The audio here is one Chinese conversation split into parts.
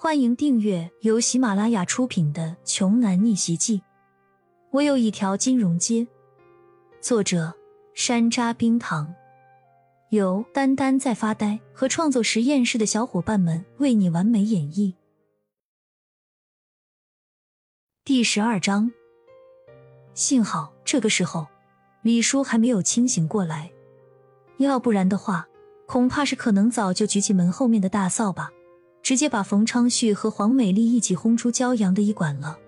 欢迎订阅由喜马拉雅出品的《穷男逆袭记》。我有一条金融街。作者：山楂冰糖，由丹丹在发呆和创作实验室的小伙伴们为你完美演绎。第十二章。幸好这个时候，李叔还没有清醒过来，要不然的话，恐怕是可能早就举起门后面的大扫把。直接把冯昌旭和黄美丽一起轰出骄阳的医馆了。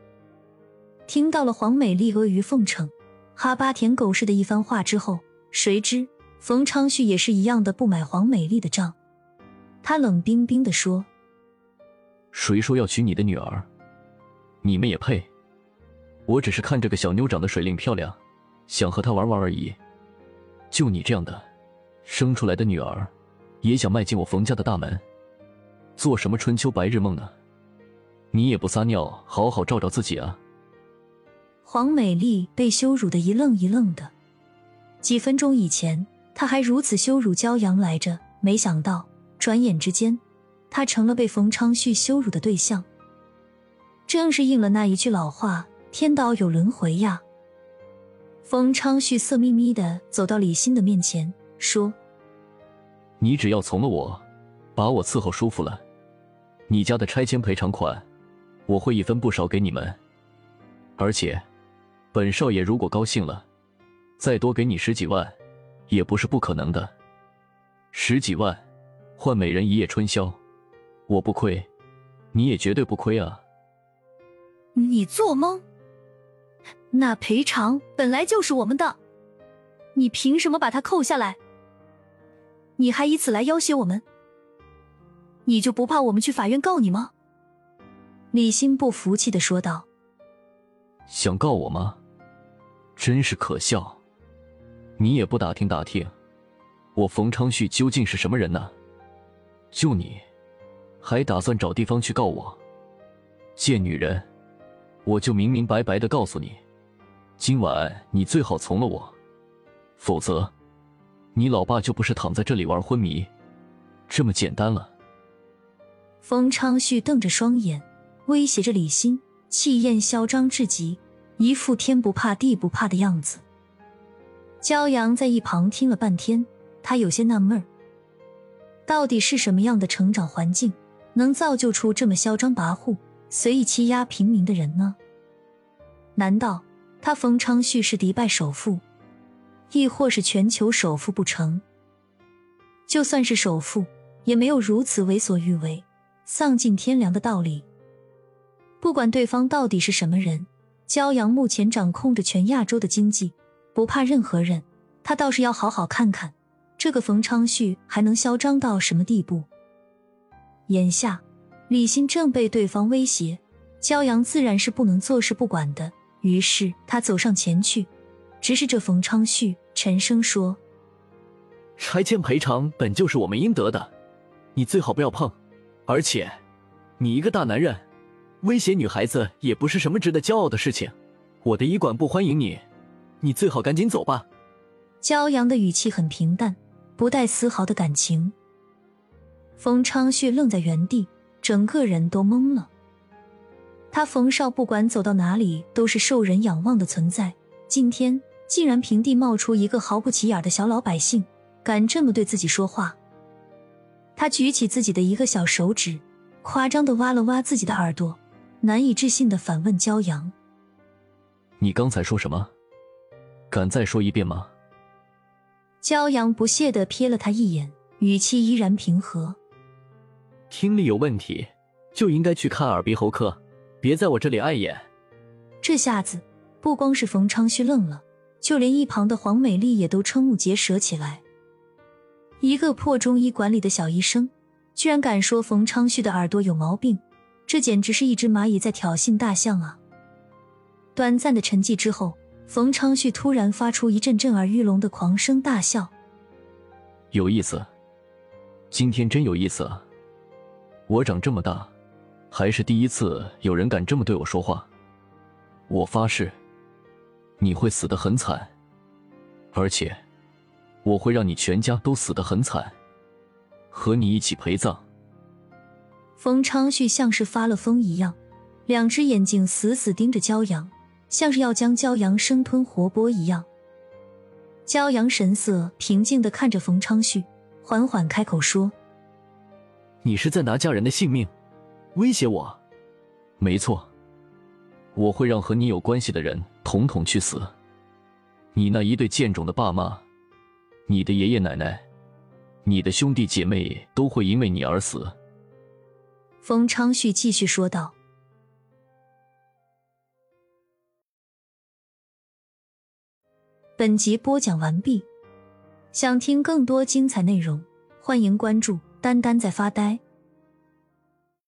听到了黄美丽阿谀奉承、哈巴舔狗似的一番话之后，谁知冯昌旭也是一样的不买黄美丽的账。他冷冰冰的说：“谁说要娶你的女儿？你们也配？我只是看这个小妞长得水灵漂亮，想和她玩玩而已。就你这样的，生出来的女儿，也想迈进我冯家的大门？”做什么春秋白日梦呢？你也不撒尿，好好照照自己啊！黄美丽被羞辱的一愣一愣的。几分钟以前，她还如此羞辱骄阳来着，没想到转眼之间，她成了被冯昌旭羞辱的对象。正是应了那一句老话：“天道有轮回呀。”冯昌旭色眯眯的走到李欣的面前，说：“你只要从了我，把我伺候舒服了。”你家的拆迁赔偿款，我会一分不少给你们。而且，本少爷如果高兴了，再多给你十几万，也不是不可能的。十几万，换美人一夜春宵，我不亏，你也绝对不亏啊！你做梦！那赔偿本来就是我们的，你凭什么把它扣下来？你还以此来要挟我们？你就不怕我们去法院告你吗？李欣不服气的说道。想告我吗？真是可笑！你也不打听打听，我冯昌旭究竟是什么人呢？就你，还打算找地方去告我？贱女人！我就明明白白的告诉你，今晚你最好从了我，否则，你老爸就不是躺在这里玩昏迷，这么简单了。冯昌旭瞪着双眼，威胁着李欣，气焰嚣张至极，一副天不怕地不怕的样子。骄阳在一旁听了半天，他有些纳闷儿：到底是什么样的成长环境，能造就出这么嚣张跋扈、随意欺压平民的人呢？难道他冯昌旭是迪拜首富，亦或是全球首富不成？就算是首富，也没有如此为所欲为。丧尽天良的道理。不管对方到底是什么人，骄阳目前掌控着全亚洲的经济，不怕任何人。他倒是要好好看看，这个冯昌旭还能嚣张到什么地步。眼下，李欣正被对方威胁，骄阳自然是不能坐视不管的。于是他走上前去，直视着冯昌旭，沉声说：“拆迁赔偿本就是我们应得的，你最好不要碰。”而且，你一个大男人，威胁女孩子也不是什么值得骄傲的事情。我的医馆不欢迎你，你最好赶紧走吧。骄阳的语气很平淡，不带丝毫的感情。冯昌旭愣在原地，整个人都懵了。他冯少不管走到哪里都是受人仰望的存在，今天竟然平地冒出一个毫不起眼的小老百姓，敢这么对自己说话。他举起自己的一个小手指，夸张的挖了挖自己的耳朵，难以置信的反问骄阳：“你刚才说什么？敢再说一遍吗？”骄阳不屑的瞥了他一眼，语气依然平和：“听力有问题，就应该去看耳鼻喉科，别在我这里碍眼。”这下子，不光是冯昌旭愣了，就连一旁的黄美丽也都瞠目结舌起来。一个破中医馆里的小医生，居然敢说冯昌旭的耳朵有毛病，这简直是一只蚂蚁在挑衅大象啊！短暂的沉寂之后，冯昌旭突然发出一阵震耳欲聋的狂声大笑：“有意思，今天真有意思啊！我长这么大，还是第一次有人敢这么对我说话。我发誓，你会死得很惨，而且……”我会让你全家都死得很惨，和你一起陪葬。冯昌旭像是发了疯一样，两只眼睛死死盯着骄阳，像是要将骄阳生吞活剥一样。骄阳神色平静的看着冯昌旭，缓缓开口说：“你是在拿家人的性命威胁我？没错，我会让和你有关系的人统统去死。你那一对贱种的爸妈，你的爷爷奶奶，你的兄弟姐妹都会因为你而死。”冯昌旭继续说道：“本集播讲完毕，想听更多精彩内容，欢迎关注‘丹丹在发呆’。”